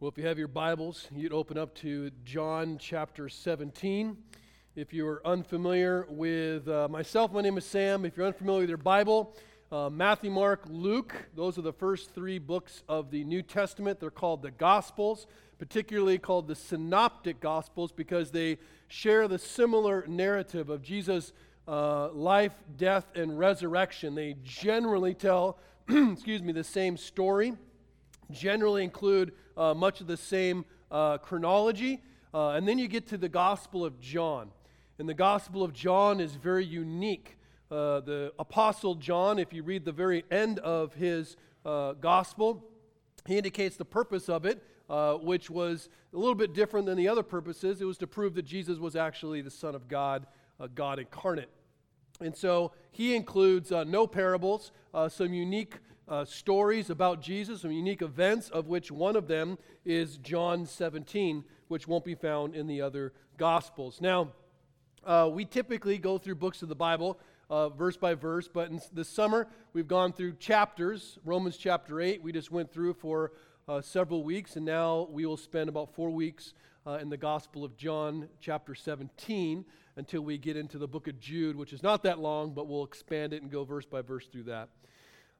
Well, if you have your Bibles, you'd open up to John chapter 17. If you are unfamiliar with uh, myself, my name is Sam. If you're unfamiliar with your Bible, uh, Matthew, Mark, Luke, those are the first three books of the New Testament. They're called the Gospels, particularly called the Synoptic Gospels because they share the similar narrative of Jesus' uh, life, death, and resurrection. They generally tell, excuse me, the same story, generally include uh, much of the same uh, chronology. Uh, and then you get to the Gospel of John. And the Gospel of John is very unique. Uh, the Apostle John, if you read the very end of his uh, Gospel, he indicates the purpose of it, uh, which was a little bit different than the other purposes. It was to prove that Jesus was actually the Son of God, God incarnate. And so he includes no parables, some unique uh, stories about Jesus, some unique events, of which one of them is John 17, which won't be found in the other Gospels. Now, uh, we typically go through books of the Bible uh, verse by verse, but in this summer we've gone through chapters. Romans chapter 8, we just went through for uh, several weeks, and now we will spend about four weeks uh, in the Gospel of John, chapter 17, until we get into the book of Jude, which is not that long, but we'll expand it and go verse by verse through that.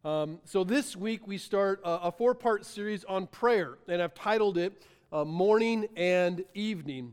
Um, so this week we start a, a four part series on prayer, and I've titled it uh, Morning and Evening.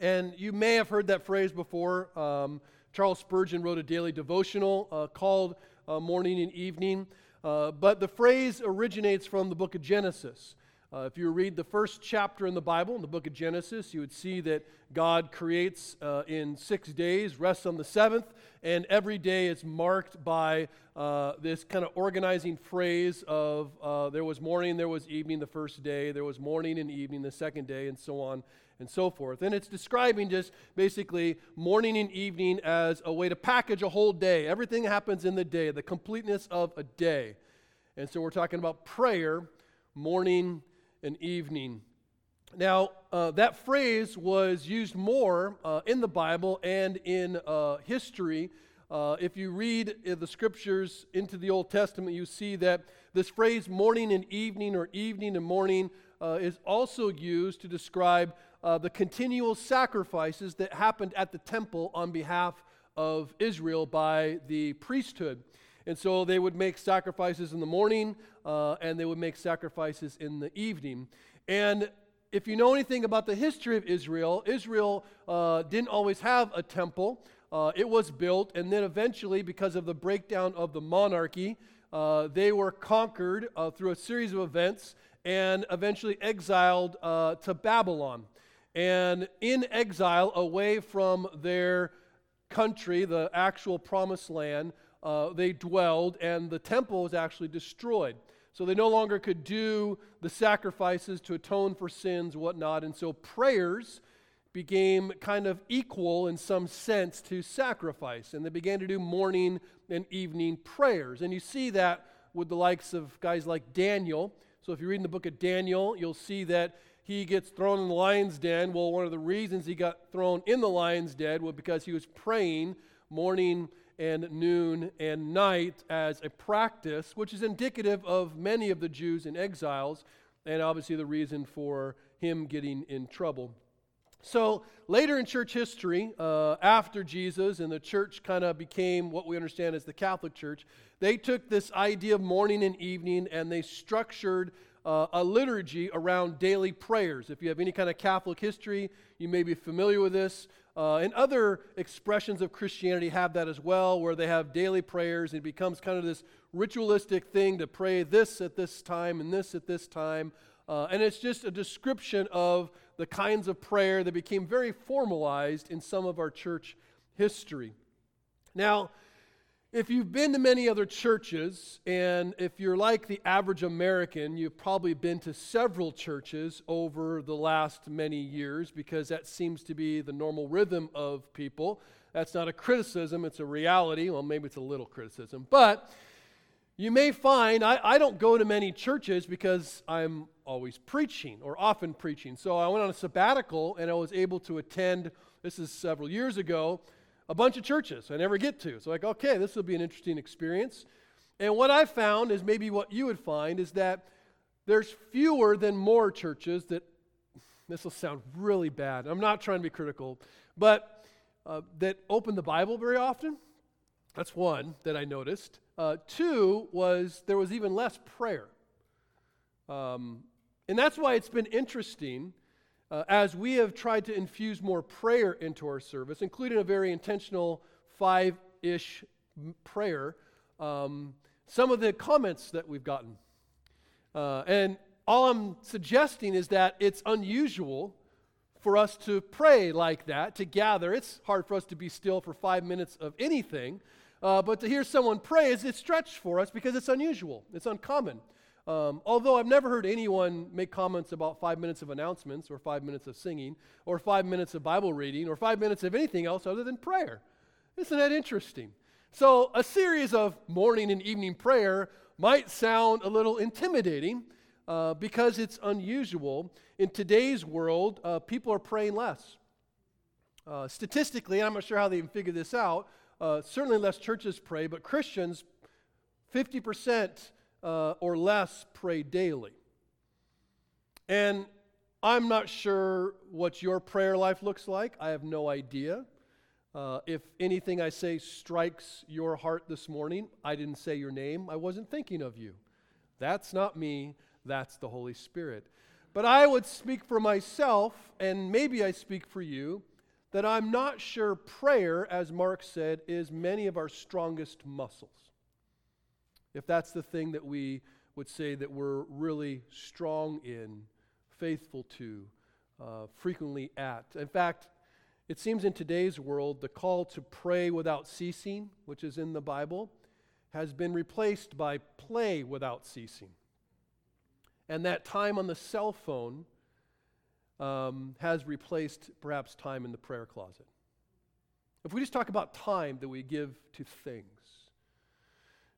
And you may have heard that phrase before. Um, Charles Spurgeon wrote a daily devotional uh, called uh, Morning and Evening. Uh, but the phrase originates from the book of Genesis. Uh, if you read the first chapter in the Bible, in the book of Genesis, you would see that God creates uh, in six days, rests on the seventh, and every day is marked by uh, this kind of organizing phrase of uh, there was morning, there was evening the first day, there was morning and evening the second day, and so on and so forth. And it's describing just basically morning and evening as a way to package a whole day. Everything happens in the day, the completeness of a day. And so we're talking about prayer, morning and evening. Now, uh, that phrase was used more uh, in the Bible and in uh, history. Uh, if you read the scriptures into the Old Testament, you see that this phrase morning and evening or evening and morning uh, is also used to describe uh, the continual sacrifices that happened at the temple on behalf of Israel by the priesthood. And so they would make sacrifices in the morning uh, and they would make sacrifices in the evening. And if you know anything about the history of Israel, Israel uh, didn't always have a temple. Uh, it was built, and then eventually, because of the breakdown of the monarchy, uh, they were conquered uh, through a series of events and eventually exiled uh, to Babylon. And in exile, away from their country, the actual promised land, uh, they dwelled, and the temple was actually destroyed. So they no longer could do the sacrifices to atone for sins, whatnot. And so prayers became kind of equal in some sense to sacrifice. And they began to do morning and evening prayers. And you see that with the likes of guys like Daniel. So if you read in the book of Daniel, you'll see that he gets thrown in the lion's den. Well, one of the reasons he got thrown in the lion's den was because he was praying morning and noon and night as a practice, which is indicative of many of the Jews in exiles, and obviously the reason for him getting in trouble. So later in church history, uh, after Jesus and the church kind of became what we understand as the Catholic Church, they took this idea of morning and evening and they structured uh, a liturgy around daily prayers. If you have any kind of Catholic history, you may be familiar with this. Uh, and other expressions of Christianity have that as well, where they have daily prayers. And it becomes kind of this ritualistic thing to pray this at this time and this at this time. Uh, and it's just a description of the kinds of prayer that became very formalized in some of our church history. Now, if you've been to many other churches, and if you're like the average American, you've probably been to several churches over the last many years because that seems to be the normal rhythm of people. That's not a criticism, it's a reality. Well, maybe it's a little criticism. But you may find I, I don't go to many churches because I'm always preaching or often preaching. So I went on a sabbatical and I was able to attend, this is several years ago a bunch of churches I never get to. So, like, okay, this will be an interesting experience. And what I found is maybe what you would find is that there's fewer than more churches that, this will sound really bad. I'm not trying to be critical, but uh, that open the Bible very often. That's one that I noticed. Uh, two was there was even less prayer. Um, and that's why it's been interesting uh, as we have tried to infuse more prayer into our service, including a very intentional five ish prayer, um, some of the comments that we've gotten. Uh, and all I'm suggesting is that it's unusual for us to pray like that, to gather. It's hard for us to be still for five minutes of anything, uh, but to hear someone pray is it's stretched for us because it's unusual, it's uncommon. Um, although I've never heard anyone make comments about five minutes of announcements or five minutes of singing or five minutes of Bible reading or five minutes of anything else other than prayer. Isn't that interesting? So, a series of morning and evening prayer might sound a little intimidating uh, because it's unusual. In today's world, uh, people are praying less. Uh, statistically, and I'm not sure how they even figure this out, uh, certainly less churches pray, but Christians, 50% uh, or less pray daily. And I'm not sure what your prayer life looks like. I have no idea. Uh, if anything I say strikes your heart this morning, I didn't say your name. I wasn't thinking of you. That's not me, that's the Holy Spirit. But I would speak for myself, and maybe I speak for you, that I'm not sure prayer, as Mark said, is many of our strongest muscles if that's the thing that we would say that we're really strong in, faithful to, uh, frequently at. In fact, it seems in today's world, the call to pray without ceasing, which is in the Bible, has been replaced by play without ceasing. And that time on the cell phone um, has replaced perhaps time in the prayer closet. If we just talk about time that we give to things.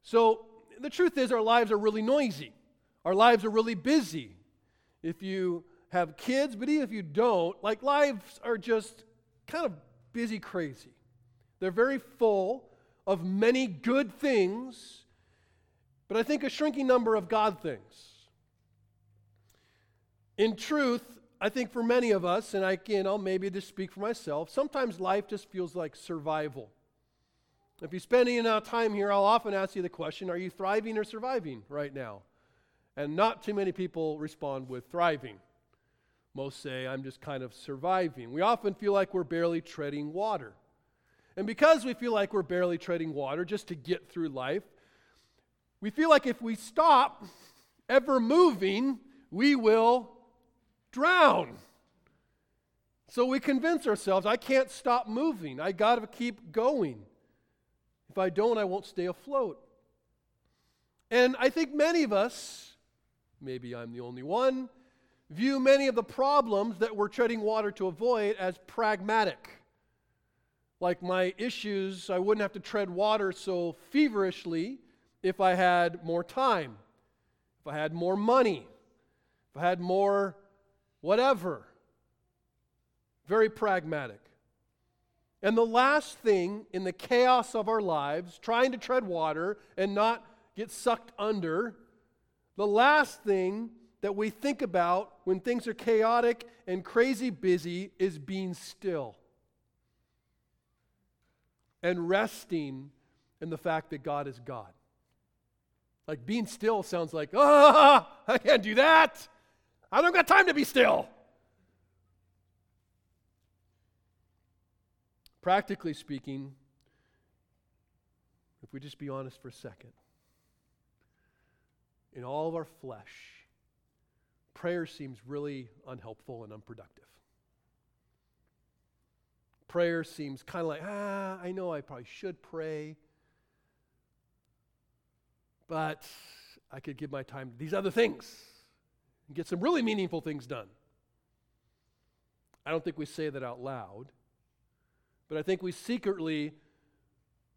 So, the truth is, our lives are really noisy. Our lives are really busy. If you have kids, but even if you don't, like lives are just kind of busy crazy. They're very full of many good things, but I think a shrinking number of God things. In truth, I think for many of us, and I can, I'll maybe just speak for myself, sometimes life just feels like survival. If you spend any enough time here, I'll often ask you the question are you thriving or surviving right now? And not too many people respond with thriving. Most say, I'm just kind of surviving. We often feel like we're barely treading water. And because we feel like we're barely treading water just to get through life, we feel like if we stop ever moving, we will drown. So we convince ourselves, I can't stop moving. I got to keep going. If I don't, I won't stay afloat. And I think many of us, maybe I'm the only one, view many of the problems that we're treading water to avoid as pragmatic. Like my issues, I wouldn't have to tread water so feverishly if I had more time, if I had more money, if I had more whatever. Very pragmatic. And the last thing in the chaos of our lives, trying to tread water and not get sucked under, the last thing that we think about when things are chaotic and crazy busy is being still and resting in the fact that God is God. Like being still sounds like, ah, I can't do that. I don't got time to be still. Practically speaking, if we just be honest for a second, in all of our flesh, prayer seems really unhelpful and unproductive. Prayer seems kind of like, ah, I know I probably should pray, but I could give my time to these other things and get some really meaningful things done. I don't think we say that out loud. But I think we secretly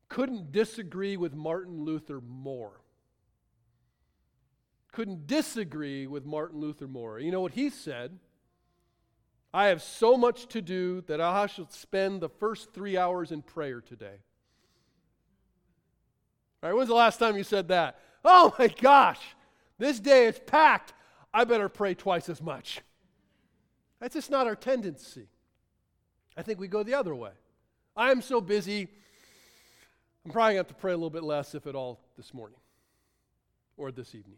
couldn't disagree with Martin Luther more. Couldn't disagree with Martin Luther more. You know what he said? I have so much to do that I shall spend the first three hours in prayer today. All right, when's the last time you said that? Oh my gosh, this day is packed. I better pray twice as much. That's just not our tendency. I think we go the other way. I am so busy, I'm probably going to have to pray a little bit less, if at all, this morning or this evening.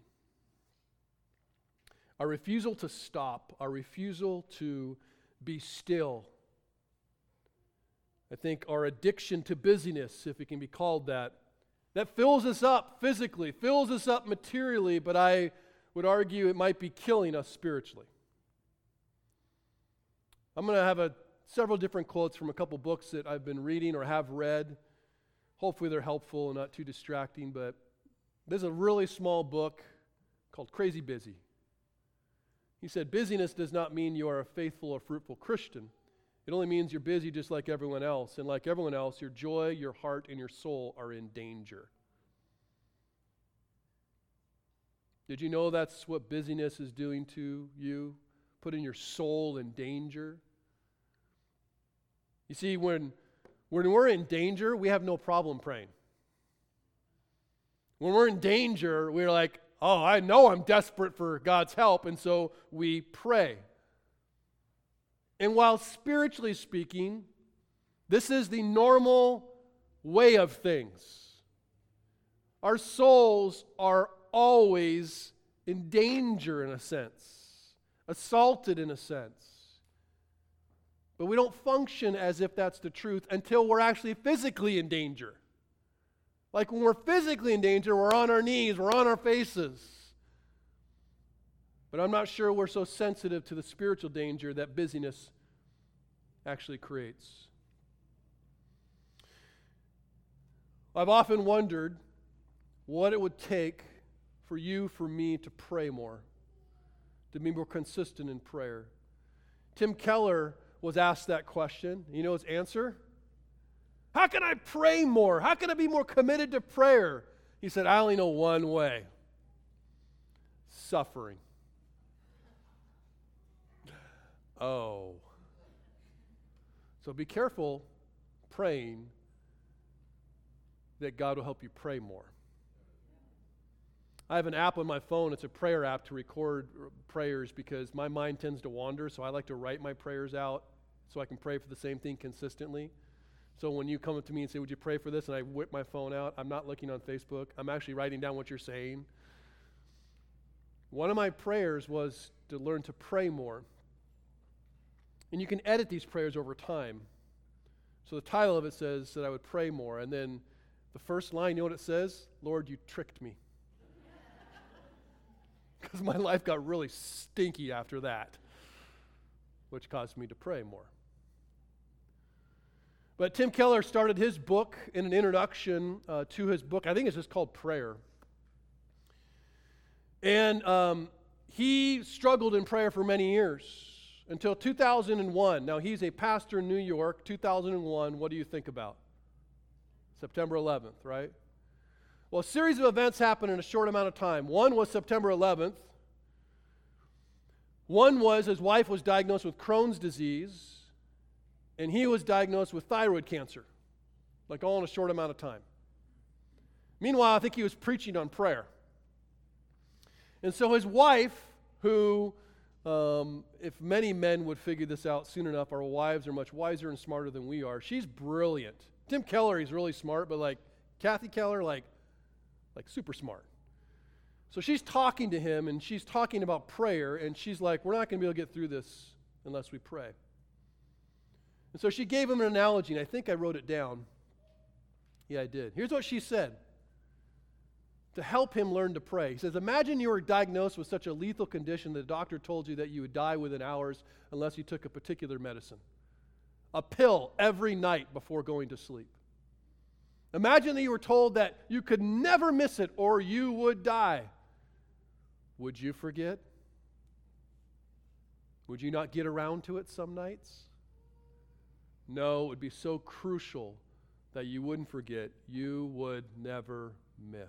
Our refusal to stop, our refusal to be still. I think our addiction to busyness, if it can be called that, that fills us up physically, fills us up materially, but I would argue it might be killing us spiritually. I'm going to have a, several different quotes from a couple books that I've been reading or have read. Hopefully, they're helpful and not too distracting, but there's a really small book called Crazy Busy. He said, Busyness does not mean you are a faithful or fruitful Christian. It only means you're busy just like everyone else. And like everyone else, your joy, your heart, and your soul are in danger. Did you know that's what busyness is doing to you? Putting your soul in danger? You see, when, when we're in danger, we have no problem praying. When we're in danger, we're like, oh, I know I'm desperate for God's help, and so we pray. And while spiritually speaking, this is the normal way of things. Our souls are always in danger, in a sense, assaulted, in a sense. But we don't function as if that's the truth until we're actually physically in danger. Like when we're physically in danger, we're on our knees, we're on our faces. But I'm not sure we're so sensitive to the spiritual danger that busyness actually creates. I've often wondered what it would take for you, for me, to pray more, to be more consistent in prayer. Tim Keller was asked that question. You know his answer? How can I pray more? How can I be more committed to prayer? He said, I only know one way suffering. Oh. So be careful praying that God will help you pray more. I have an app on my phone. It's a prayer app to record prayers because my mind tends to wander, so I like to write my prayers out so I can pray for the same thing consistently. So when you come up to me and say, Would you pray for this? and I whip my phone out, I'm not looking on Facebook. I'm actually writing down what you're saying. One of my prayers was to learn to pray more. And you can edit these prayers over time. So the title of it says that I would pray more. And then the first line, you know what it says? Lord, you tricked me. Because my life got really stinky after that, which caused me to pray more. But Tim Keller started his book in an introduction uh, to his book. I think it's just called Prayer. And um, he struggled in prayer for many years until 2001. Now, he's a pastor in New York. 2001, what do you think about? September 11th, right? Well, a series of events happened in a short amount of time. One was September 11th. One was his wife was diagnosed with Crohn's disease, and he was diagnosed with thyroid cancer, like all in a short amount of time. Meanwhile, I think he was preaching on prayer. And so his wife, who um, if many men would figure this out soon enough, our wives are much wiser and smarter than we are. She's brilliant. Tim Keller, he's really smart, but like Kathy Keller, like, like super smart. So she's talking to him and she's talking about prayer, and she's like, We're not going to be able to get through this unless we pray. And so she gave him an analogy, and I think I wrote it down. Yeah, I did. Here's what she said to help him learn to pray. He says, Imagine you were diagnosed with such a lethal condition that the doctor told you that you would die within hours unless you took a particular medicine. A pill every night before going to sleep. Imagine that you were told that you could never miss it or you would die. Would you forget? Would you not get around to it some nights? No, it would be so crucial that you wouldn't forget. You would never miss.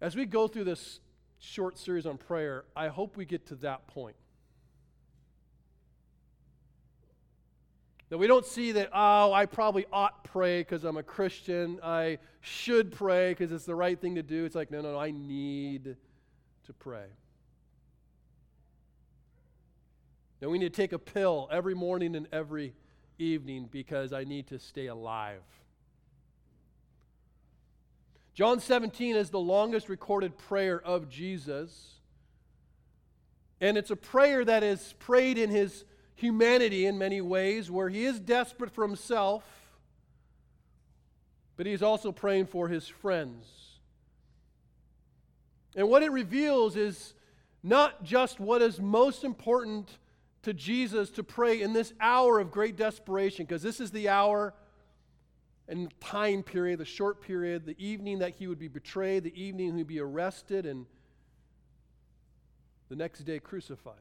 As we go through this short series on prayer, I hope we get to that point. That we don't see that, oh, I probably ought pray because I'm a Christian. I should pray because it's the right thing to do. It's like, no, no, no, I need to pray. That we need to take a pill every morning and every evening because I need to stay alive. John 17 is the longest recorded prayer of Jesus. And it's a prayer that is prayed in his humanity in many ways, where he is desperate for himself, but he's also praying for his friends. And what it reveals is not just what is most important to Jesus to pray in this hour of great desperation, because this is the hour and time period, the short period, the evening that he would be betrayed, the evening he would be arrested, and the next day crucified.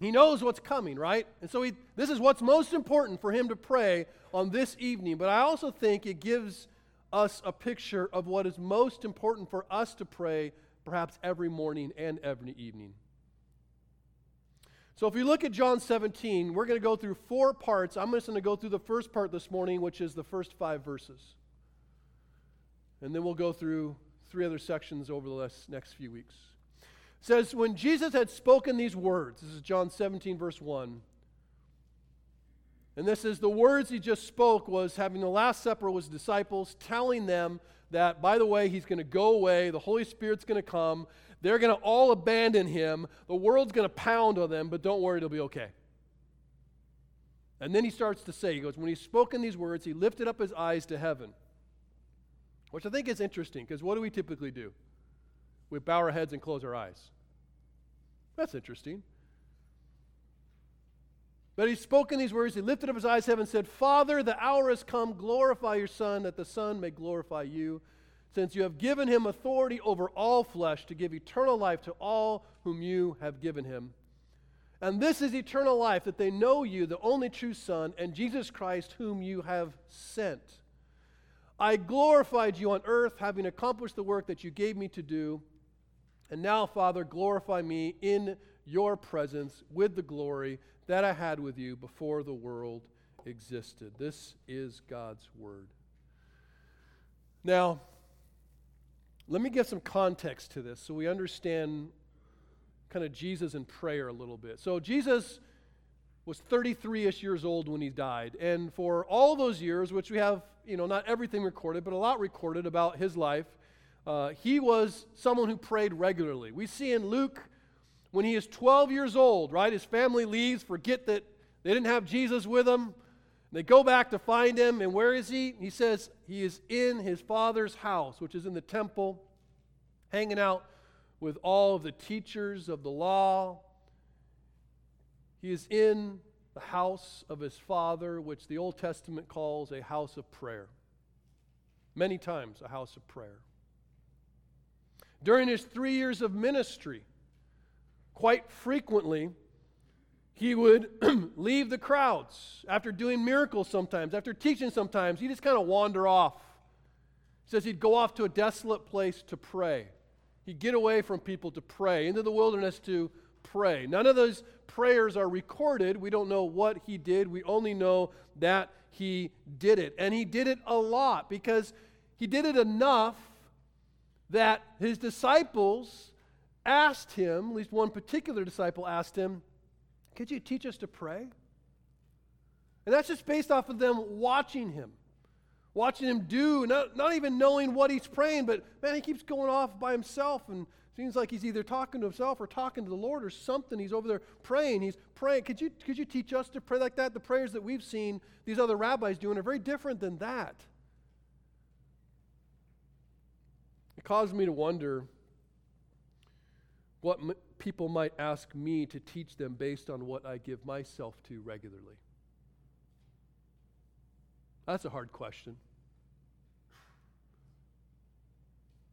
He knows what's coming, right? And so he, this is what's most important for him to pray on this evening. But I also think it gives us a picture of what is most important for us to pray perhaps every morning and every evening. So if you look at John 17, we're going to go through four parts. I'm just going to go through the first part this morning, which is the first five verses. And then we'll go through three other sections over the next few weeks says, When Jesus had spoken these words, this is John 17, verse 1. And this is the words he just spoke was having the Last Supper with his disciples, telling them that, by the way, he's going to go away, the Holy Spirit's going to come, they're going to all abandon him, the world's going to pound on them, but don't worry, it'll be okay. And then he starts to say, he goes, When he's spoken these words, he lifted up his eyes to heaven. Which I think is interesting, because what do we typically do? We bow our heads and close our eyes. That's interesting. But he spoke in these words. He lifted up his eyes to heaven and said, Father, the hour has come. Glorify your Son, that the Son may glorify you, since you have given him authority over all flesh to give eternal life to all whom you have given him. And this is eternal life, that they know you, the only true Son, and Jesus Christ, whom you have sent. I glorified you on earth, having accomplished the work that you gave me to do. And now, Father, glorify me in your presence with the glory that I had with you before the world existed. This is God's word. Now, let me give some context to this so we understand kind of Jesus in prayer a little bit. So, Jesus was 33 ish years old when he died. And for all those years, which we have, you know, not everything recorded, but a lot recorded about his life, uh, he was someone who prayed regularly. We see in Luke when he is 12 years old, right? His family leaves, forget that they didn't have Jesus with them. They go back to find him, and where is he? He says he is in his father's house, which is in the temple, hanging out with all of the teachers of the law. He is in the house of his father, which the Old Testament calls a house of prayer. Many times, a house of prayer. During his three years of ministry, quite frequently, he would leave the crowds after doing miracles sometimes, after teaching sometimes. He just kind of wander off. He says he'd go off to a desolate place to pray. He'd get away from people to pray, into the wilderness to pray. None of those prayers are recorded. We don't know what he did. We only know that he did it. And he did it a lot because he did it enough that his disciples asked him, at least one particular disciple asked him, Could you teach us to pray? And that's just based off of them watching him, watching him do, not, not even knowing what he's praying, but man, he keeps going off by himself and seems like he's either talking to himself or talking to the Lord or something. He's over there praying. He's praying. Could you, could you teach us to pray like that? The prayers that we've seen these other rabbis doing are very different than that. It caused me to wonder what m- people might ask me to teach them based on what I give myself to regularly. That's a hard question.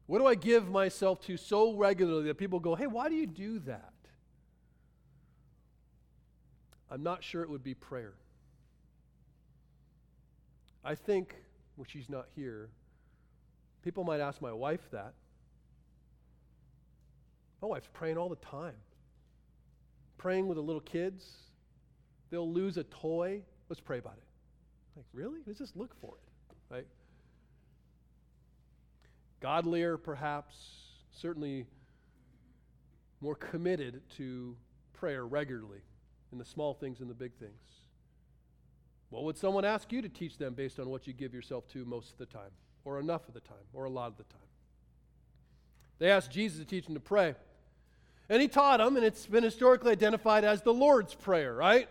What do I give myself to so regularly that people go, hey, why do you do that? I'm not sure it would be prayer. I think, well, she's not here, People might ask my wife that. My wife's praying all the time, praying with the little kids. They'll lose a toy. Let's pray about it. Like, really? Let's just look for it, right? Godlier, perhaps, certainly more committed to prayer regularly in the small things and the big things. What would someone ask you to teach them based on what you give yourself to most of the time, or enough of the time, or a lot of the time? They asked Jesus to teach them to pray. And he taught them, and it's been historically identified as the Lord's Prayer, right?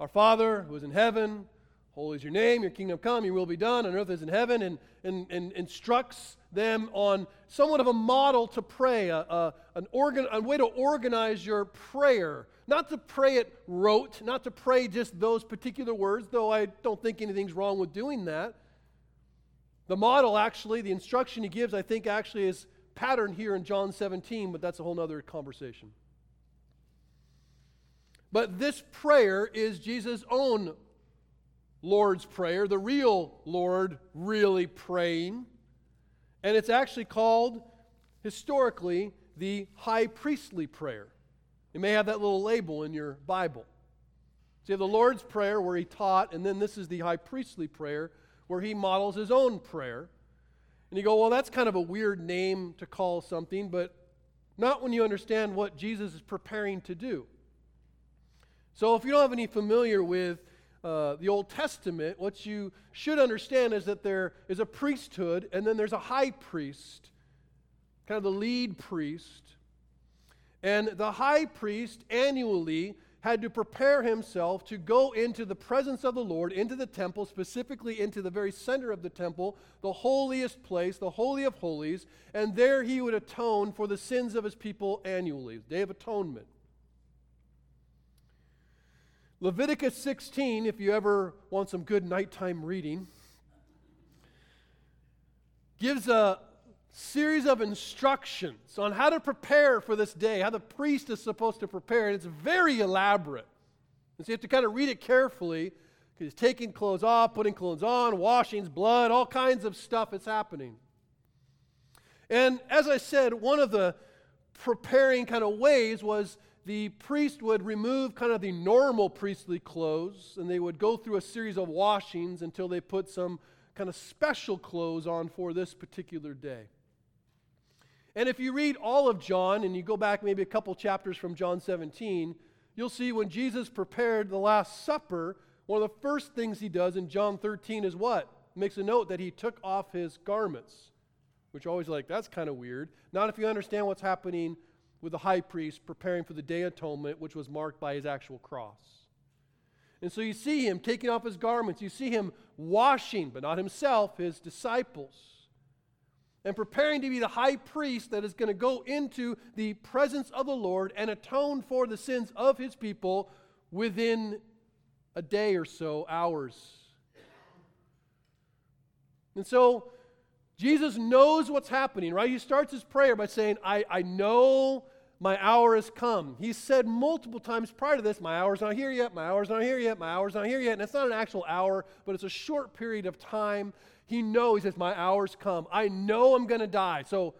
Our Father who is in heaven, holy is your name, your kingdom come, your will be done on earth as in heaven, and, and, and instructs them on somewhat of a model to pray, a, a, an organ, a way to organize your prayer. Not to pray it rote, not to pray just those particular words, though I don't think anything's wrong with doing that. The model, actually, the instruction he gives, I think actually is pattern here in John 17, but that's a whole other conversation. But this prayer is Jesus' own Lord's Prayer, the real Lord really praying. And it's actually called, historically, the high priestly prayer. You may have that little label in your Bible. So you have the Lord's Prayer where he taught, and then this is the high priestly prayer where he models his own prayer. And you go, well, that's kind of a weird name to call something, but not when you understand what Jesus is preparing to do. So if you don't have any familiar with uh, the Old Testament, what you should understand is that there is a priesthood, and then there's a high priest, kind of the lead priest. And the high priest annually had to prepare himself to go into the presence of the Lord, into the temple, specifically into the very center of the temple, the holiest place, the Holy of Holies, and there he would atone for the sins of his people annually, Day of Atonement. Leviticus 16, if you ever want some good nighttime reading, gives a series of instructions on how to prepare for this day, how the priest is supposed to prepare, and it's very elaborate. And so you have to kind of read it carefully because he's taking clothes off, putting clothes on, washings, blood, all kinds of stuff is happening. And as I said, one of the preparing kind of ways was the priest would remove kind of the normal priestly clothes and they would go through a series of washings until they put some kind of special clothes on for this particular day. And if you read all of John and you go back maybe a couple chapters from John 17, you'll see when Jesus prepared the Last Supper, one of the first things he does in John 13 is what? Makes a note that he took off his garments, which always like, that's kind of weird. Not if you understand what's happening with the high priest preparing for the Day Atonement, which was marked by his actual cross. And so you see him taking off his garments. You see him washing, but not himself, his disciples. And preparing to be the high priest that is going to go into the presence of the Lord and atone for the sins of his people within a day or so, hours. And so Jesus knows what's happening, right? He starts his prayer by saying, I, I know my hour has come. He said multiple times prior to this, My hour's not here yet, my hour's not here yet, my hour's not here yet. And it's not an actual hour, but it's a short period of time. He knows, he says, My hour's come. I know I'm going to die. So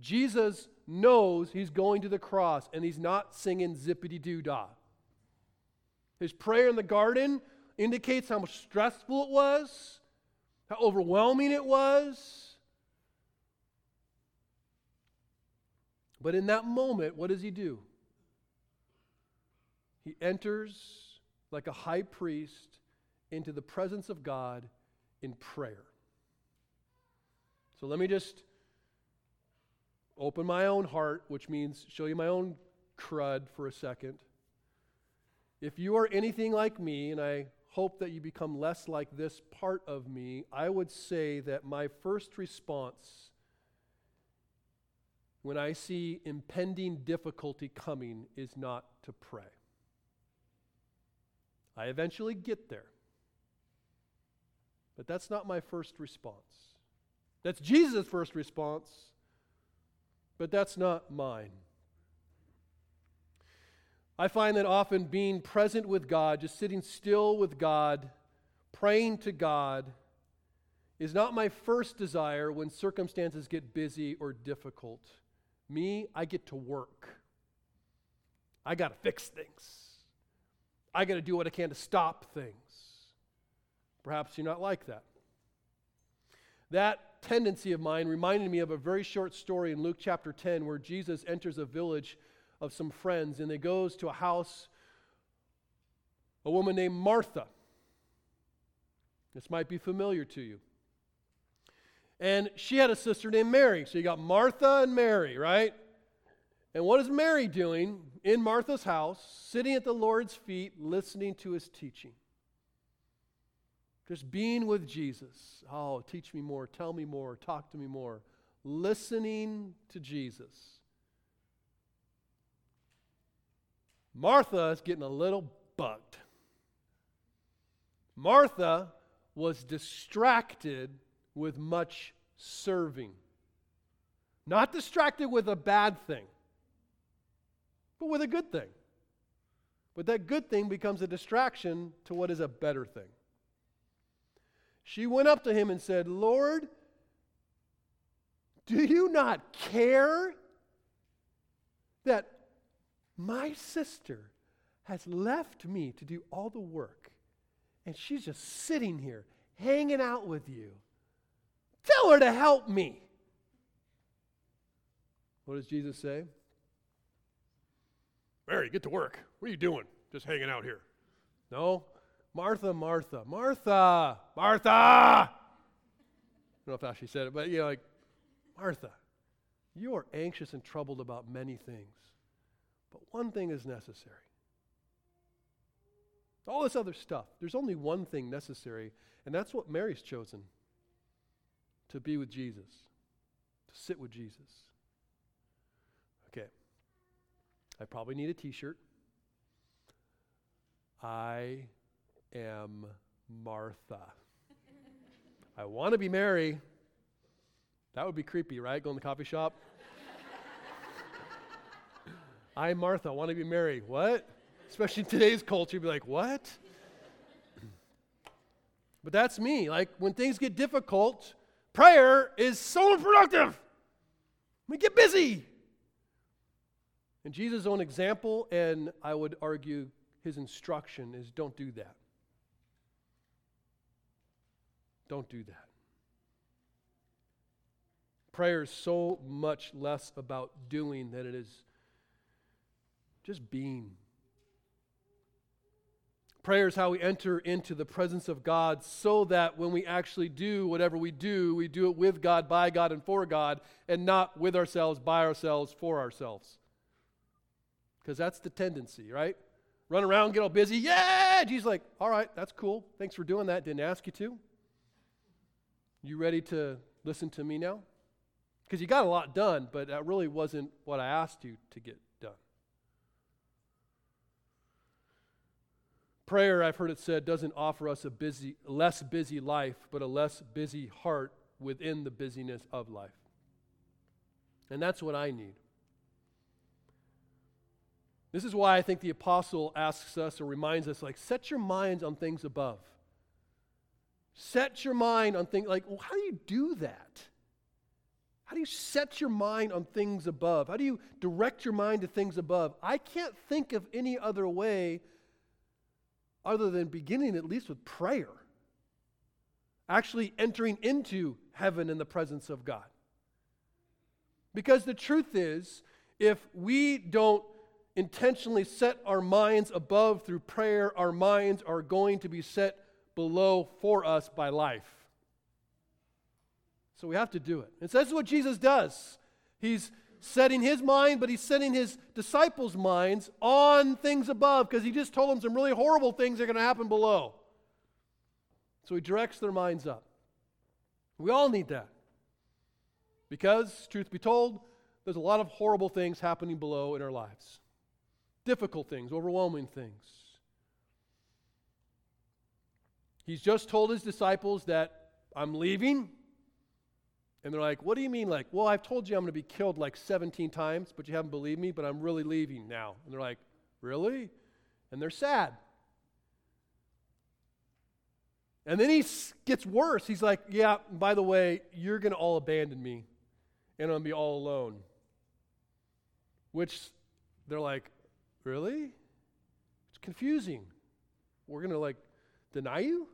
Jesus knows he's going to the cross, and he's not singing zippity doo dah. His prayer in the garden indicates how stressful it was, how overwhelming it was But in that moment, what does he do? He enters like a high priest into the presence of God in prayer. So let me just open my own heart, which means show you my own crud for a second. If you are anything like me, and I hope that you become less like this part of me, I would say that my first response when I see impending difficulty coming is not to pray. I eventually get there. But that's not my first response. That's Jesus' first response, but that's not mine. I find that often being present with God, just sitting still with God, praying to God, is not my first desire when circumstances get busy or difficult. Me, I get to work. I got to fix things. I got to do what I can to stop things. Perhaps you're not like that. That tendency of mine reminded me of a very short story in Luke chapter 10 where Jesus enters a village of some friends and they goes to a house a woman named Martha. This might be familiar to you. And she had a sister named Mary. So you got Martha and Mary, right? And what is Mary doing in Martha's house, sitting at the Lord's feet, listening to his teaching? Just being with Jesus. Oh, teach me more, tell me more, talk to me more. Listening to Jesus. Martha is getting a little bugged. Martha was distracted with much serving. Not distracted with a bad thing, but with a good thing. But that good thing becomes a distraction to what is a better thing. She went up to him and said, Lord, do you not care that my sister has left me to do all the work? And she's just sitting here, hanging out with you. Tell her to help me. What does Jesus say? Mary, get to work. What are you doing? Just hanging out here. No. Martha, Martha, Martha, Martha. I don't know if how she said it, but you know, like, Martha, you are anxious and troubled about many things, but one thing is necessary. All this other stuff, there's only one thing necessary, and that's what Mary's chosen to be with Jesus, to sit with Jesus. Okay. I probably need a t shirt. I am Martha. I want to be Mary. That would be creepy, right? Go in the coffee shop. I'm Martha. I want to be Mary. What? Especially in today's culture, you'd be like, what? but that's me. Like when things get difficult, prayer is so unproductive. We get busy. And Jesus' own example, and I would argue his instruction, is don't do that. Don't do that. Prayer is so much less about doing than it is just being. Prayer is how we enter into the presence of God so that when we actually do whatever we do, we do it with God, by God, and for God, and not with ourselves, by ourselves, for ourselves. Because that's the tendency, right? Run around, get all busy. Yeah! Jesus like, all right, that's cool. Thanks for doing that. Didn't ask you to. You ready to listen to me now? Because you got a lot done, but that really wasn't what I asked you to get Prayer, I've heard it said, doesn't offer us a busy, less busy life, but a less busy heart within the busyness of life. And that's what I need. This is why I think the apostle asks us or reminds us, like, set your minds on things above. Set your mind on things, like, well, how do you do that? How do you set your mind on things above? How do you direct your mind to things above? I can't think of any other way other than beginning at least with prayer. Actually entering into heaven in the presence of God. Because the truth is, if we don't intentionally set our minds above through prayer, our minds are going to be set below for us by life. So we have to do it. And so that's what Jesus does. He's setting his mind, but he's setting his disciples' minds on things above because he just told them some really horrible things are going to happen below. So he directs their minds up. We all need that. Because, truth be told, there's a lot of horrible things happening below in our lives difficult things, overwhelming things. He's just told his disciples that I'm leaving. And they're like, What do you mean? Like, well, I've told you I'm going to be killed like 17 times, but you haven't believed me, but I'm really leaving now. And they're like, Really? And they're sad. And then he gets worse. He's like, Yeah, by the way, you're going to all abandon me, and I'm going to be all alone. Which they're like, Really? It's confusing. We're going to like deny you?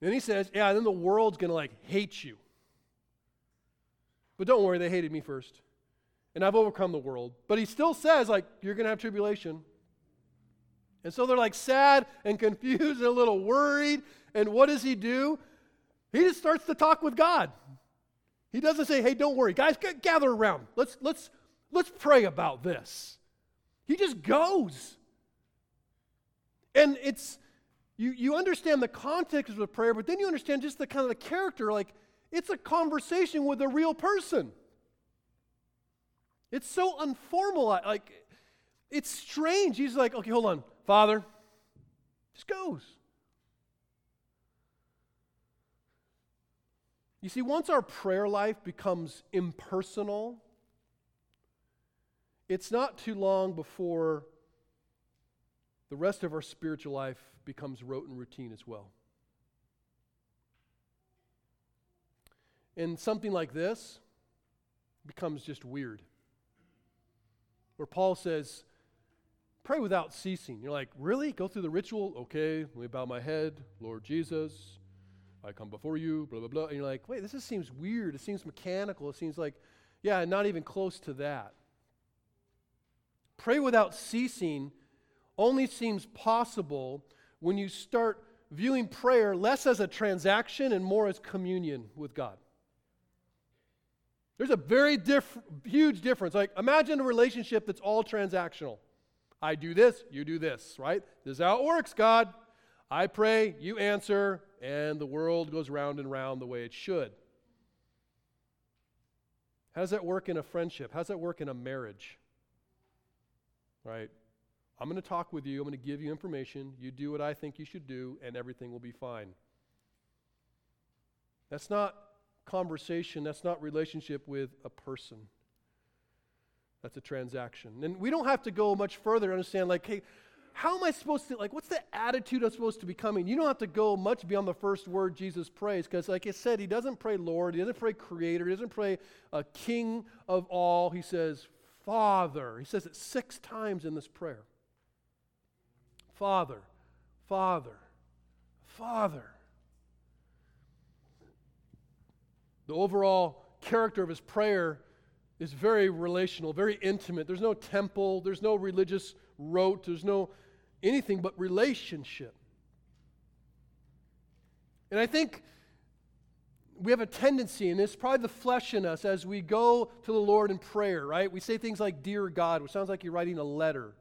Then he says, Yeah, and then the world's going to like hate you. But don't worry, they hated me first. And I've overcome the world. But he still says, like, you're going to have tribulation. And so they're like sad and confused and a little worried. And what does he do? He just starts to talk with God. He doesn't say, hey, don't worry. Guys, gather around. Let's, let's, let's pray about this. He just goes. And it's, you, you understand the context of the prayer, but then you understand just the kind of the character. Like, it's a conversation with a real person. It's so informal. Like, it's strange. He's like, okay, hold on. Father, just goes. You see, once our prayer life becomes impersonal, it's not too long before the rest of our spiritual life becomes rote and routine as well. And something like this becomes just weird. Where Paul says, pray without ceasing. You're like, really? Go through the ritual? Okay, let me bow my head. Lord Jesus, I come before you, blah, blah, blah. And you're like, wait, this just seems weird. It seems mechanical. It seems like, yeah, not even close to that. Pray without ceasing only seems possible when you start viewing prayer less as a transaction and more as communion with God. There's a very diff- huge difference. Like, imagine a relationship that's all transactional. I do this, you do this, right? This is how it works, God. I pray, you answer, and the world goes round and round the way it should. How does that work in a friendship? How does that work in a marriage? Right? I'm going to talk with you. I'm going to give you information. You do what I think you should do, and everything will be fine. That's not conversation. That's not relationship with a person. That's a transaction. And we don't have to go much further to understand, like, hey, how am I supposed to, like, what's the attitude I'm supposed to be coming? You don't have to go much beyond the first word Jesus prays, because, like I said, he doesn't pray Lord, he doesn't pray Creator, he doesn't pray a King of all. He says, Father. He says it six times in this prayer Father, Father, Father. The overall character of his prayer is very relational, very intimate. There's no temple, there's no religious rote, there's no anything but relationship. And I think we have a tendency, and it's probably the flesh in us, as we go to the Lord in prayer, right? We say things like, Dear God, which sounds like you're writing a letter.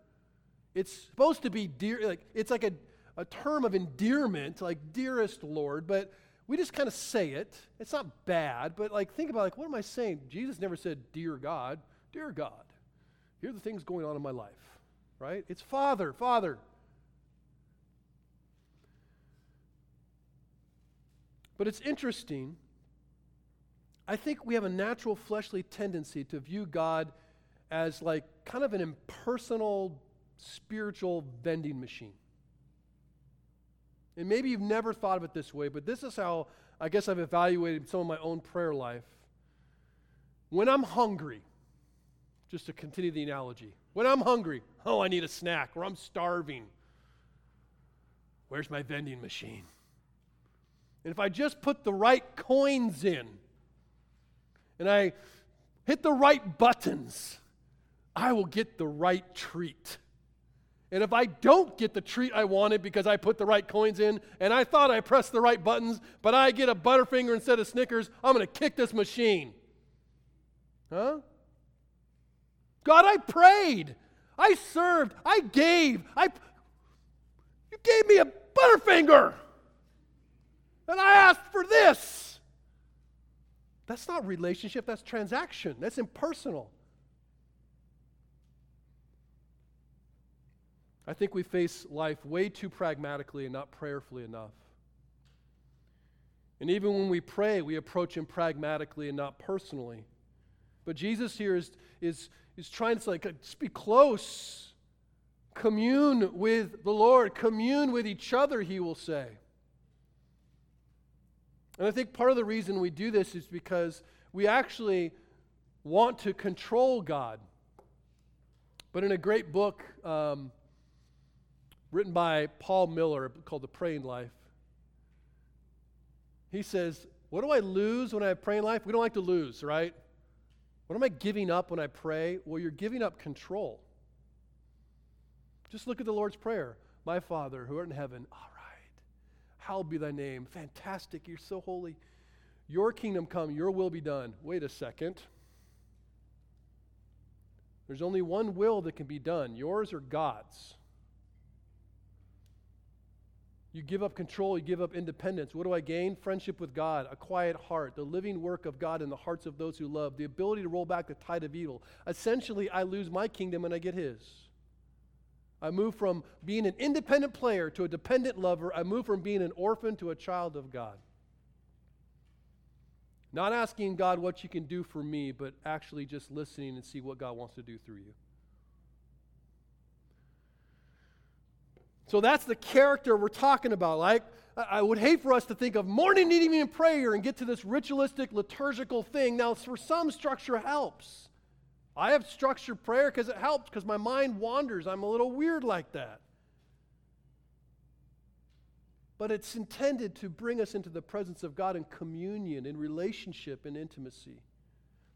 It's supposed to be dear, like, it's like a, a term of endearment, like, Dearest Lord, but we just kind of say it. It's not bad, but like think about like what am I saying? Jesus never said, "Dear God, dear God, here are the things going on in my life." Right? It's Father, Father. But it's interesting. I think we have a natural fleshly tendency to view God as like kind of an impersonal spiritual vending machine. And maybe you've never thought of it this way, but this is how I guess I've evaluated some of my own prayer life. When I'm hungry, just to continue the analogy, when I'm hungry, oh, I need a snack, or I'm starving. Where's my vending machine? And if I just put the right coins in and I hit the right buttons, I will get the right treat. And if I don't get the treat I wanted because I put the right coins in and I thought I pressed the right buttons, but I get a Butterfinger instead of Snickers, I'm going to kick this machine. Huh? God, I prayed. I served. I gave. I You gave me a Butterfinger. And I asked for this. That's not relationship, that's transaction. That's impersonal. I think we face life way too pragmatically and not prayerfully enough. And even when we pray, we approach Him pragmatically and not personally. But Jesus here is, is, is trying to like, just be close, commune with the Lord, commune with each other, He will say. And I think part of the reason we do this is because we actually want to control God. But in a great book, um, written by Paul Miller called The Praying Life. He says, What do I lose when I pray in life? We don't like to lose, right? What am I giving up when I pray? Well, you're giving up control. Just look at the Lord's Prayer. My Father, who art in heaven, all right. Hallowed be thy name. Fantastic. You're so holy. Your kingdom come, your will be done. Wait a second. There's only one will that can be done yours or God's. You give up control, you give up independence. What do I gain? Friendship with God, a quiet heart, the living work of God in the hearts of those who love, the ability to roll back the tide of evil. Essentially, I lose my kingdom and I get His. I move from being an independent player to a dependent lover. I move from being an orphan to a child of God. Not asking God what you can do for me, but actually just listening and see what God wants to do through you. So that's the character we're talking about. Like, I would hate for us to think of morning evening and prayer and get to this ritualistic, liturgical thing. Now, for some, structure helps. I have structured prayer because it helps, because my mind wanders. I'm a little weird like that. But it's intended to bring us into the presence of God in communion, in relationship, in intimacy.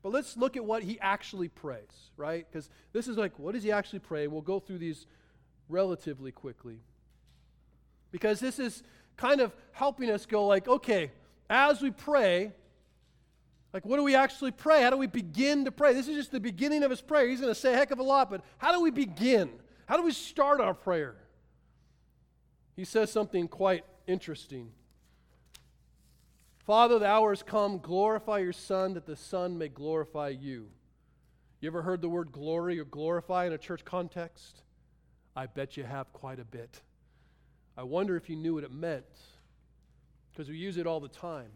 But let's look at what he actually prays, right? Because this is like, what does he actually pray? We'll go through these relatively quickly. Because this is kind of helping us go like, okay, as we pray, like what do we actually pray? How do we begin to pray? This is just the beginning of his prayer. He's going to say a heck of a lot, but how do we begin? How do we start our prayer? He says something quite interesting. Father, the hour has come. Glorify your Son, that the Son may glorify you. You ever heard the word glory or glorify in a church context? I bet you have quite a bit. I wonder if you knew what it meant, because we use it all the time.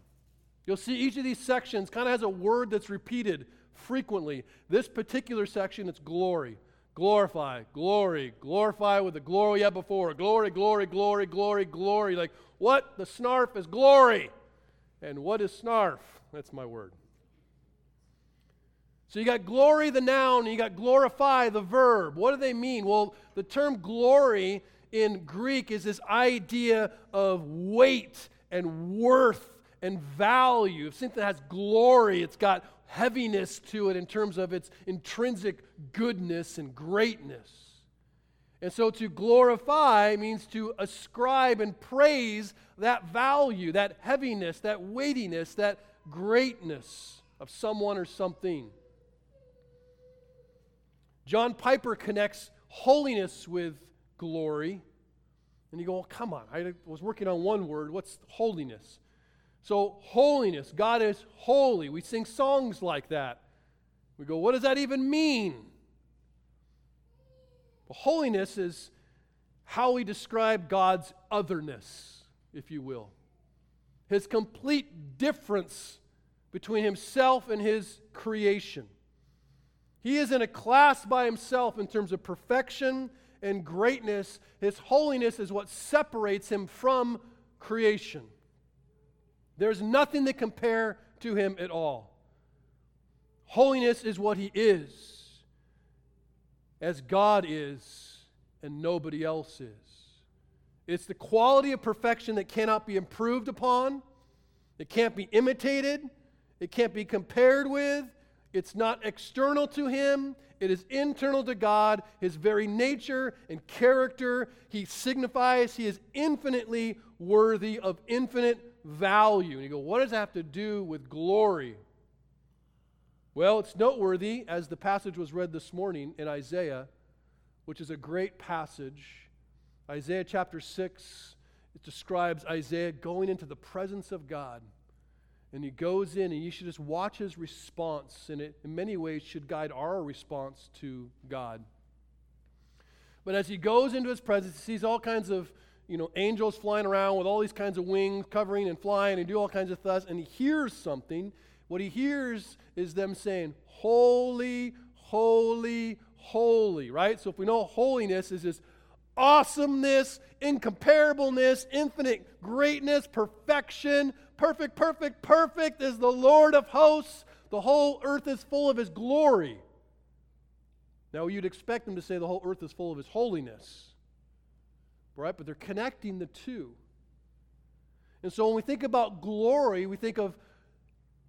You'll see each of these sections kind of has a word that's repeated frequently. This particular section, it's glory. Glorify, glory, glorify with the glory had before. Glory, glory, glory, glory, glory. Like, what? The snarf is glory. And what is snarf? That's my word. So you got glory, the noun, and you got glorify, the verb. What do they mean? Well, the term glory in Greek is this idea of weight and worth and value. If something has glory, it's got heaviness to it in terms of its intrinsic goodness and greatness. And so to glorify means to ascribe and praise that value, that heaviness, that weightiness, that greatness of someone or something. John Piper connects holiness with glory. And you go, well, come on, I was working on one word. What's holiness? So, holiness, God is holy. We sing songs like that. We go, what does that even mean? Well, holiness is how we describe God's otherness, if you will. His complete difference between himself and his creation. He is in a class by himself in terms of perfection and greatness. His holiness is what separates him from creation. There's nothing to compare to him at all. Holiness is what he is, as God is, and nobody else is. It's the quality of perfection that cannot be improved upon, it can't be imitated, it can't be compared with, it's not external to him, it is internal to God, his very nature and character. He signifies he is infinitely worthy of infinite value. And you go, what does that have to do with glory? Well, it's noteworthy as the passage was read this morning in Isaiah, which is a great passage. Isaiah chapter 6, it describes Isaiah going into the presence of God. And he goes in, and you should just watch his response, and it in many ways should guide our response to God. But as he goes into his presence, he sees all kinds of you know, angels flying around with all these kinds of wings, covering and flying and do all kinds of thus, and he hears something. What he hears is them saying, Holy, holy, holy, right? So if we know holiness is this awesomeness, incomparableness, infinite greatness, perfection, perfect, perfect, perfect is the Lord of hosts. The whole earth is full of his glory. Now, you'd expect them to say the whole earth is full of his holiness, right? But they're connecting the two. And so when we think about glory, we think of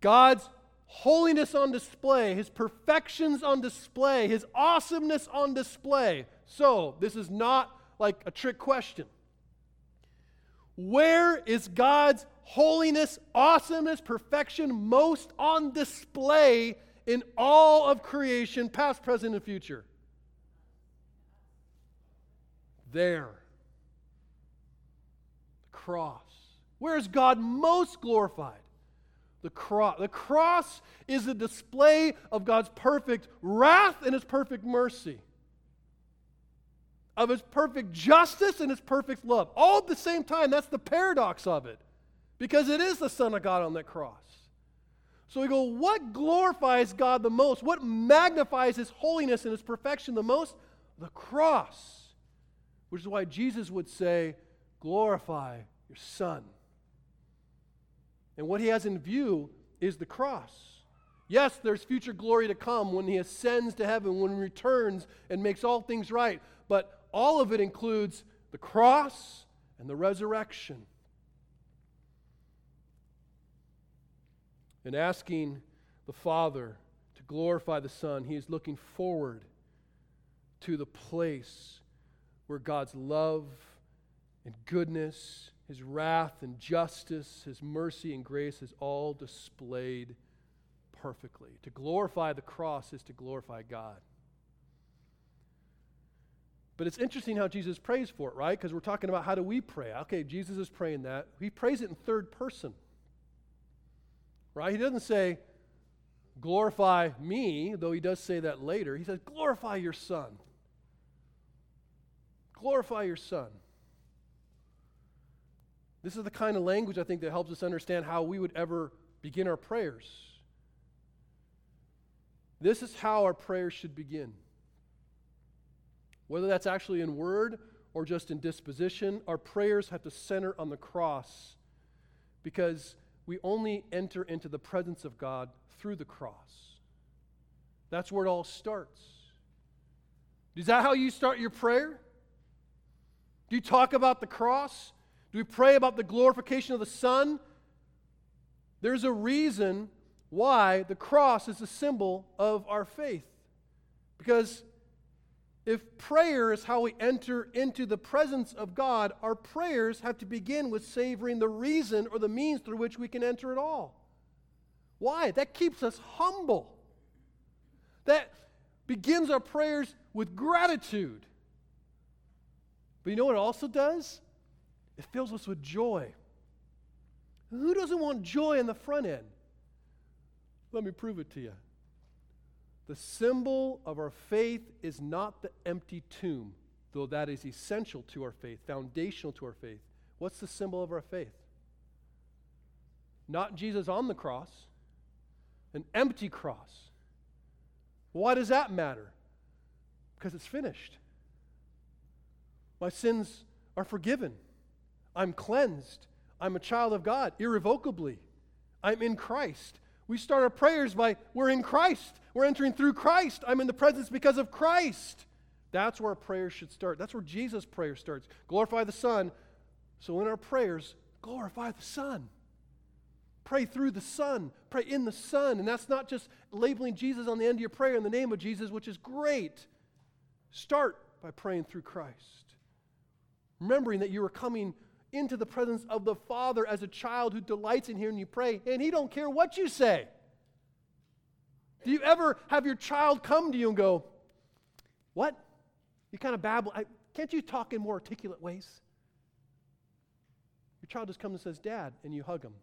God's holiness on display, his perfections on display, his awesomeness on display. So, this is not like a trick question. Where is God's holiness, awesomeness, perfection most on display in all of creation, past, present, and future? There. The cross. Where is God most glorified? The cross. The cross is a display of God's perfect wrath and his perfect mercy of his perfect justice and his perfect love. All at the same time. That's the paradox of it. Because it is the Son of God on that cross. So we go, what glorifies God the most? What magnifies his holiness and his perfection the most? The cross. Which is why Jesus would say, glorify your Son. And what he has in view is the cross. Yes, there's future glory to come when he ascends to heaven, when he returns and makes all things right. But all of it includes the cross and the resurrection. And asking the Father to glorify the Son, he is looking forward to the place where God's love and goodness, his wrath and justice, his mercy and grace is all displayed perfectly. To glorify the cross is to glorify God. But it's interesting how Jesus prays for it, right? Because we're talking about how do we pray. Okay, Jesus is praying that. He prays it in third person. Right? He doesn't say, glorify me, though he does say that later. He says, glorify your son. Glorify your son. This is the kind of language I think that helps us understand how we would ever begin our prayers. This is how our prayers should begin. Whether that's actually in word or just in disposition, our prayers have to center on the cross because we only enter into the presence of God through the cross. That's where it all starts. Is that how you start your prayer? Do you talk about the cross? Do we pray about the glorification of the Son? There's a reason why the cross is a symbol of our faith. Because if prayer is how we enter into the presence of God, our prayers have to begin with savoring the reason or the means through which we can enter at all. Why? That keeps us humble. That begins our prayers with gratitude. But you know what it also does? It fills us with joy. Who doesn't want joy in the front end? Let me prove it to you. The symbol of our faith is not the empty tomb, though that is essential to our faith, foundational to our faith. What's the symbol of our faith? Not Jesus on the cross, an empty cross. Why does that matter? Because it's finished. My sins are forgiven. I'm cleansed. I'm a child of God irrevocably. I'm in Christ. We start our prayers by, we're in Christ. We're entering through Christ. I'm in the presence because of Christ. That's where our prayers should start. That's where Jesus' prayer starts. Glorify the Son. So in our prayers, glorify the Son. Pray through the Son. Pray in the Son. And that's not just labeling Jesus on the end of your prayer in the name of Jesus, which is great. Start by praying through Christ. Remembering that you are coming into the presence of the Father as a child who delights in hearing you pray, and He don't care what you say. Do you ever have your child come to you and go, What? You kind of babble. I, can't you talk in more articulate ways? Your child just comes and says, Dad, and you hug him.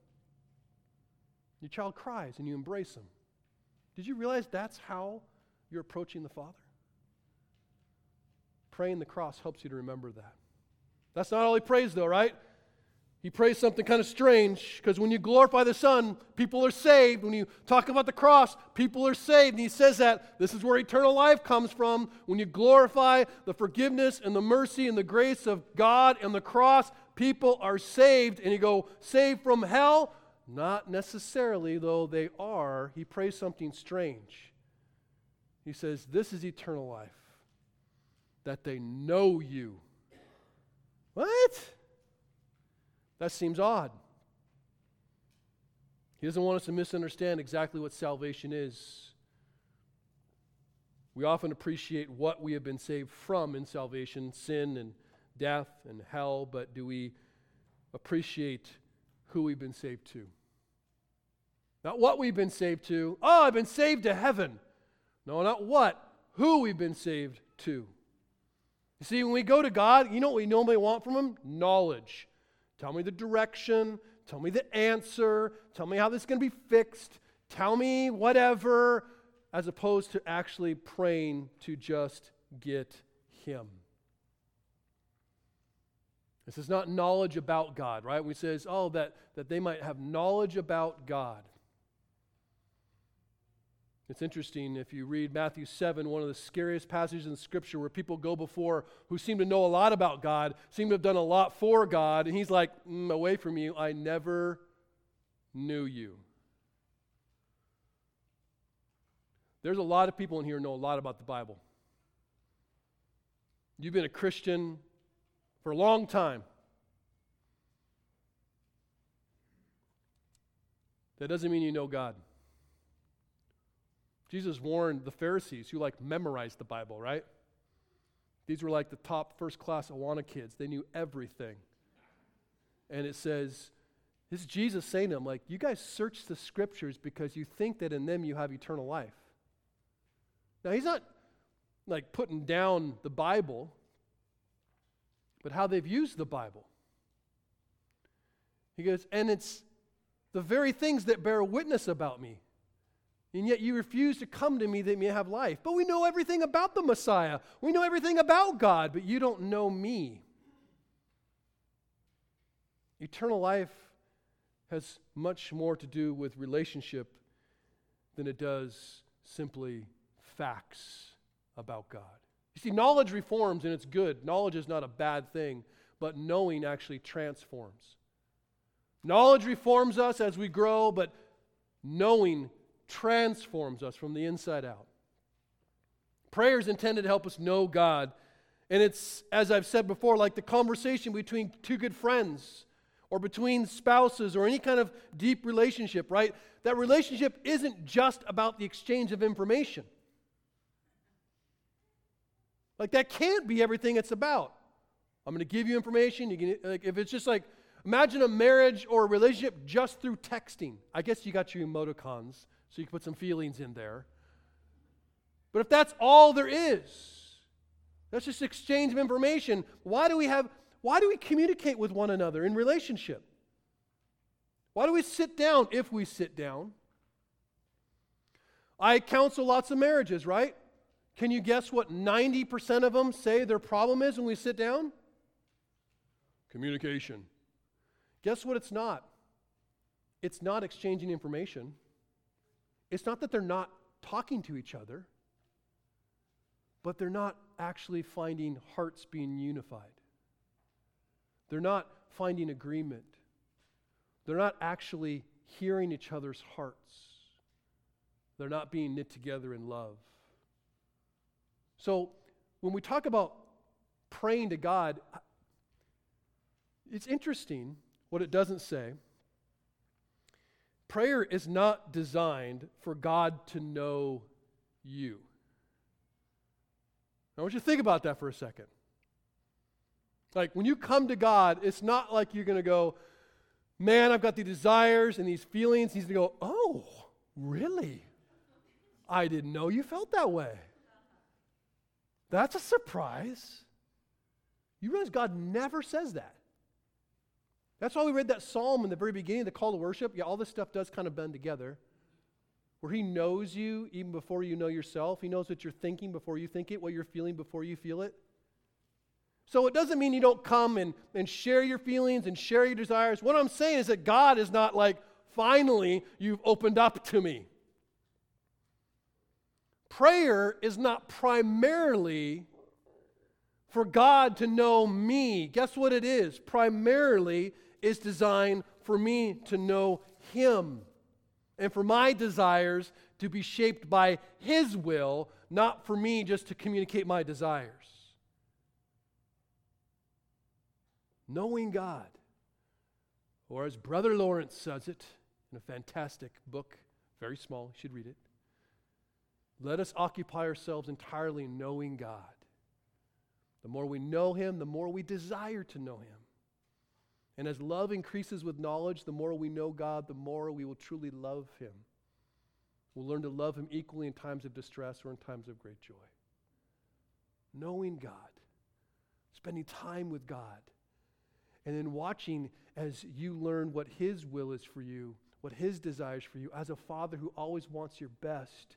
Your child cries and you embrace him. Did you realize that's how you're approaching the Father? Praying the cross helps you to remember that. That's not all he prays, though, right? He prays something kind of strange because when you glorify the Son, people are saved. When you talk about the cross, people are saved. And he says that this is where eternal life comes from. When you glorify the forgiveness and the mercy and the grace of God and the cross, people are saved. And you go, saved from hell? Not necessarily, though they are. He prays something strange. He says, This is eternal life, that they know you what? That seems odd. He doesn't want us to misunderstand exactly what salvation is. We often appreciate what we have been saved from in salvation sin and death and hell, but do we appreciate who we've been saved to? Not what we've been saved to. Oh, I've been saved to heaven. No, not what, who we've been saved to. You see, when we go to God, you know what we normally want from Him? Knowledge. Tell me the direction. Tell me the answer. Tell me how this is going to be fixed. Tell me whatever, as opposed to actually praying to just get Him. This is not knowledge about God, right? We says, oh, that, that they might have knowledge about God. It's interesting if you read Matthew 7, one of the scariest passages in Scripture where people go before who seem to know a lot about God, seem to have done a lot for God, and he's like, mm, Away from you, I never knew you. There's a lot of people in here know a lot about the Bible. You've been a Christian for a long time. That doesn't mean you know God. Jesus warned the Pharisees who like memorized the Bible, right? These were like the top first class Awana kids. They knew everything. And it says, this is Jesus saying to them, like, you guys search the scriptures because you think that in them you have eternal life. Now, he's not like putting down the Bible, but how they've used the Bible. He goes, and it's the very things that bear witness about me and yet you refuse to come to me that you may have life. But we know everything about the Messiah. We know everything about God, but you don't know me. Eternal life has much more to do with relationship than it does simply facts about God. You see, knowledge reforms and it's good. Knowledge is not a bad thing, but knowing actually transforms. Knowledge reforms us as we grow, but knowing transforms us from the inside out. Prayer is intended to help us know God. And it's, as I've said before, like the conversation between two good friends or between spouses or any kind of deep relationship, right? That relationship isn't just about the exchange of information. Like, that can't be everything it's about. I'm going to give you information. You can, like, if it's just like, imagine a marriage or a relationship just through texting. I guess you got your emoticons so you can put some feelings in there. But if that's all there is, that's just exchange of information. Why do we have why do we communicate with one another in relationship? Why do we sit down if we sit down? I counsel lots of marriages, right? Can you guess what 90% of them say their problem is when we sit down? Communication. Guess what it's not? It's not exchanging information. It's not that they're not talking to each other, but they're not actually finding hearts being unified. They're not finding agreement. They're not actually hearing each other's hearts. They're not being knit together in love. So, when we talk about praying to God, it's interesting what it doesn't say. Prayer is not designed for God to know you. I want you to think about that for a second. Like when you come to God, it's not like you're going to go, man, I've got these desires and these feelings. He's going to go, oh, really? I didn't know you felt that way. That's a surprise. You realize God never says that. That's why we read that psalm in the very beginning, the call to worship. Yeah, all this stuff does kind of bend together. Where he knows you even before you know yourself. He knows what you're thinking before you think it, what you're feeling before you feel it. So it doesn't mean you don't come and, and share your feelings and share your desires. What I'm saying is that God is not like, finally, you've opened up to me. Prayer is not primarily for God to know me. Guess what it is? Primarily, is designed for me to know Him and for my desires to be shaped by His will, not for me just to communicate my desires. Knowing God, or as Brother Lawrence says it, in a fantastic book, very small, you should read it. Let us occupy ourselves entirely knowing God. The more we know Him, the more we desire to know Him. And as love increases with knowledge, the more we know God, the more we will truly love Him. We'll learn to love Him equally in times of distress or in times of great joy. Knowing God, spending time with God, and then watching as you learn what His will is for you, what His desires for you, as a father who always wants your best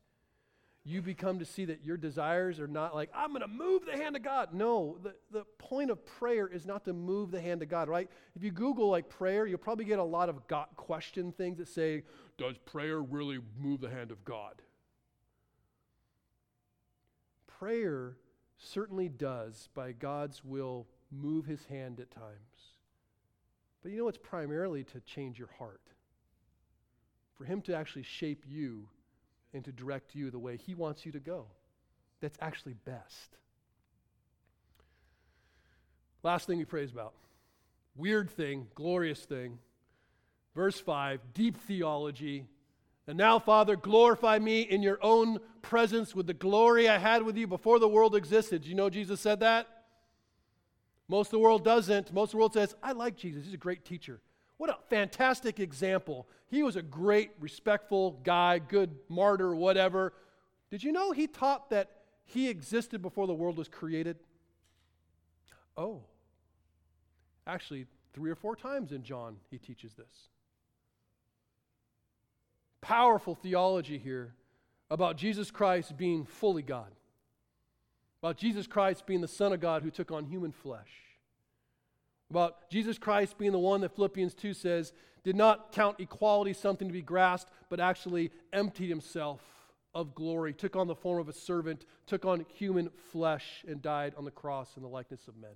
you become to see that your desires are not like, I'm going to move the hand of God. No, the, the point of prayer is not to move the hand of God, right? If you Google like prayer, you'll probably get a lot of God question things that say, Does prayer really move the hand of God? Prayer certainly does, by God's will, move his hand at times. But you know, it's primarily to change your heart, for him to actually shape you and to direct you the way He wants you to go. That's actually best. Last thing he prays about weird thing, glorious thing. Verse 5, deep theology. And now, Father, glorify me in your own presence with the glory I had with you before the world existed. Do you know Jesus said that? Most of the world doesn't. Most of the world says, I like Jesus. He's a great teacher. What a fantastic example. He was a great, respectful guy, good martyr, whatever. Did you know he taught that he existed before the world was created? Oh. Actually, three or four times in John, he teaches this. Powerful theology here about Jesus Christ being fully God, about Jesus Christ being the Son of God who took on human flesh about Jesus Christ being the one that Philippians 2 says did not count equality something to be grasped, but actually emptied himself of glory, took on the form of a servant, took on human flesh, and died on the cross in the likeness of men.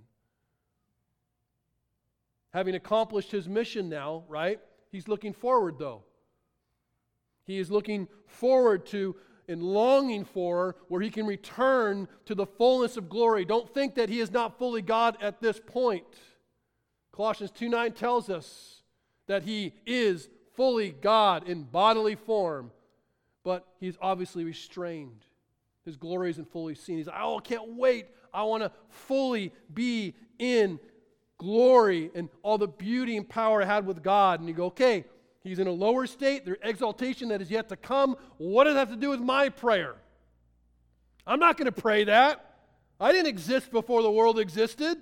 Having accomplished his mission now, right? He's looking forward, though. He is looking forward to and longing for where he can return to the fullness of glory. Don't think that he is not fully God at this point. Colossians 2 9 tells us that he is fully God in bodily form, but he's obviously restrained. His glory isn't fully seen. He's like, oh, I can't wait. I want to fully be in glory and all the beauty and power I had with God. And you go, okay, he's in a lower state. There's exaltation that is yet to come. What does that have to do with my prayer? I'm not going to pray that. I didn't exist before the world existed.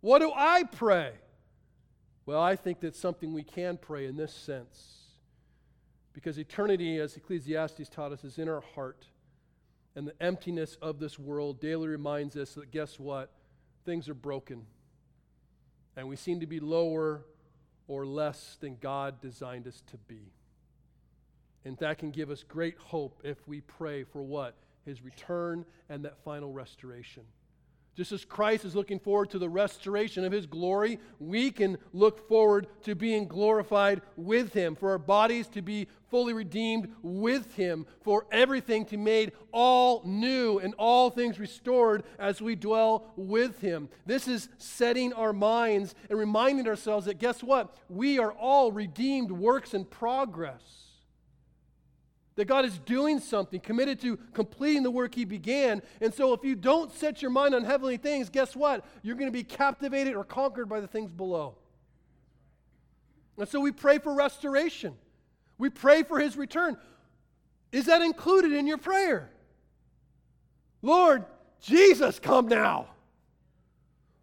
What do I pray? Well, I think that's something we can pray in this sense. Because eternity, as Ecclesiastes taught us, is in our heart. And the emptiness of this world daily reminds us that guess what? Things are broken. And we seem to be lower or less than God designed us to be. And that can give us great hope if we pray for what? His return and that final restoration. Just as Christ is looking forward to the restoration of his glory, we can look forward to being glorified with him, for our bodies to be fully redeemed with him, for everything to be made all new and all things restored as we dwell with him. This is setting our minds and reminding ourselves that guess what? We are all redeemed works in progress. That God is doing something, committed to completing the work He began. And so, if you don't set your mind on heavenly things, guess what? You're going to be captivated or conquered by the things below. And so, we pray for restoration, we pray for His return. Is that included in your prayer? Lord, Jesus, come now.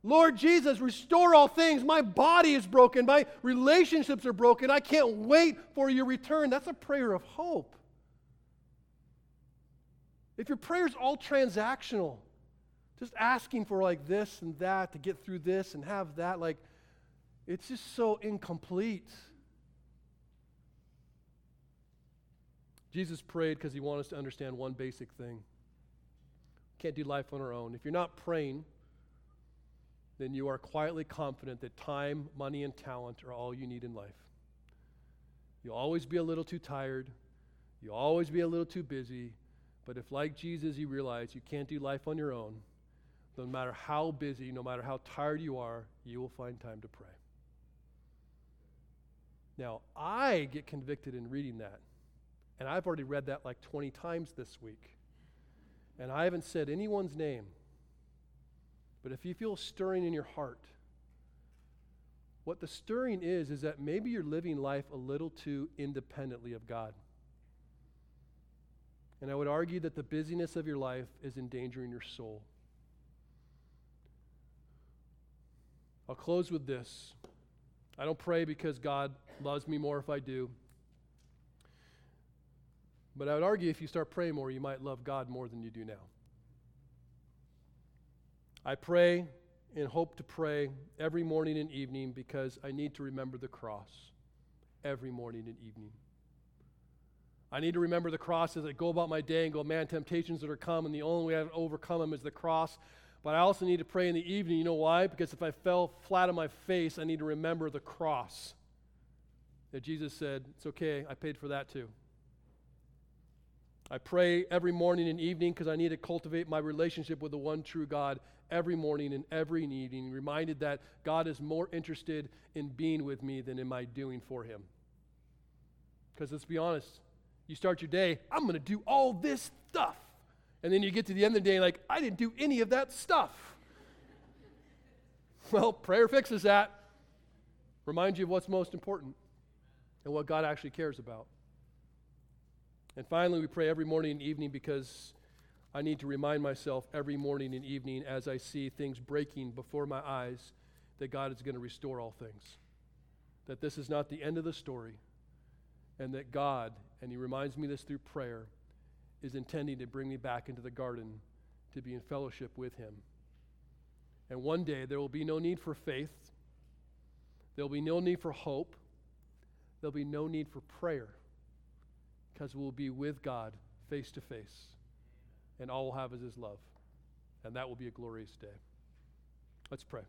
Lord Jesus, restore all things. My body is broken. My relationships are broken. I can't wait for your return. That's a prayer of hope. If your prayer is all transactional, just asking for like this and that to get through this and have that, like, it's just so incomplete. Jesus prayed because he wanted us to understand one basic thing. Can't do life on our own. If you're not praying, then you are quietly confident that time, money, and talent are all you need in life. You'll always be a little too tired. You'll always be a little too busy. But if, like Jesus, you realize you can't do life on your own, no matter how busy, no matter how tired you are, you will find time to pray. Now, I get convicted in reading that. And I've already read that like 20 times this week. And I haven't said anyone's name. But if you feel stirring in your heart, what the stirring is, is that maybe you're living life a little too independently of God. And I would argue that the busyness of your life is endangering your soul. I'll close with this. I don't pray because God loves me more if I do. But I would argue if you start praying more, you might love God more than you do now. I pray and hope to pray every morning and evening because I need to remember the cross every morning and evening. I need to remember the cross as I go about my day and go, man, temptations that are coming, the only way I overcome them is the cross. But I also need to pray in the evening. You know why? Because if I fell flat on my face, I need to remember the cross. That Jesus said, It's okay, I paid for that too. I pray every morning and evening because I need to cultivate my relationship with the one true God every morning and every evening, reminded that God is more interested in being with me than in my doing for him. Because let's be honest, you start your day, I'm going to do all this stuff. And then you get to the end of the day, like, I didn't do any of that stuff. well, prayer fixes that. Reminds you of what's most important and what God actually cares about. And finally, we pray every morning and evening because I need to remind myself every morning and evening as I see things breaking before my eyes that God is going to restore all things. That this is not the end of the story, and that God, and He reminds me this through prayer, is intending to bring me back into the garden to be in fellowship with Him. And one day there will be no need for faith, there will be no need for hope, there will be no need for prayer, because we'll be with God face to face, and all we'll have is His love. And that will be a glorious day. Let's pray.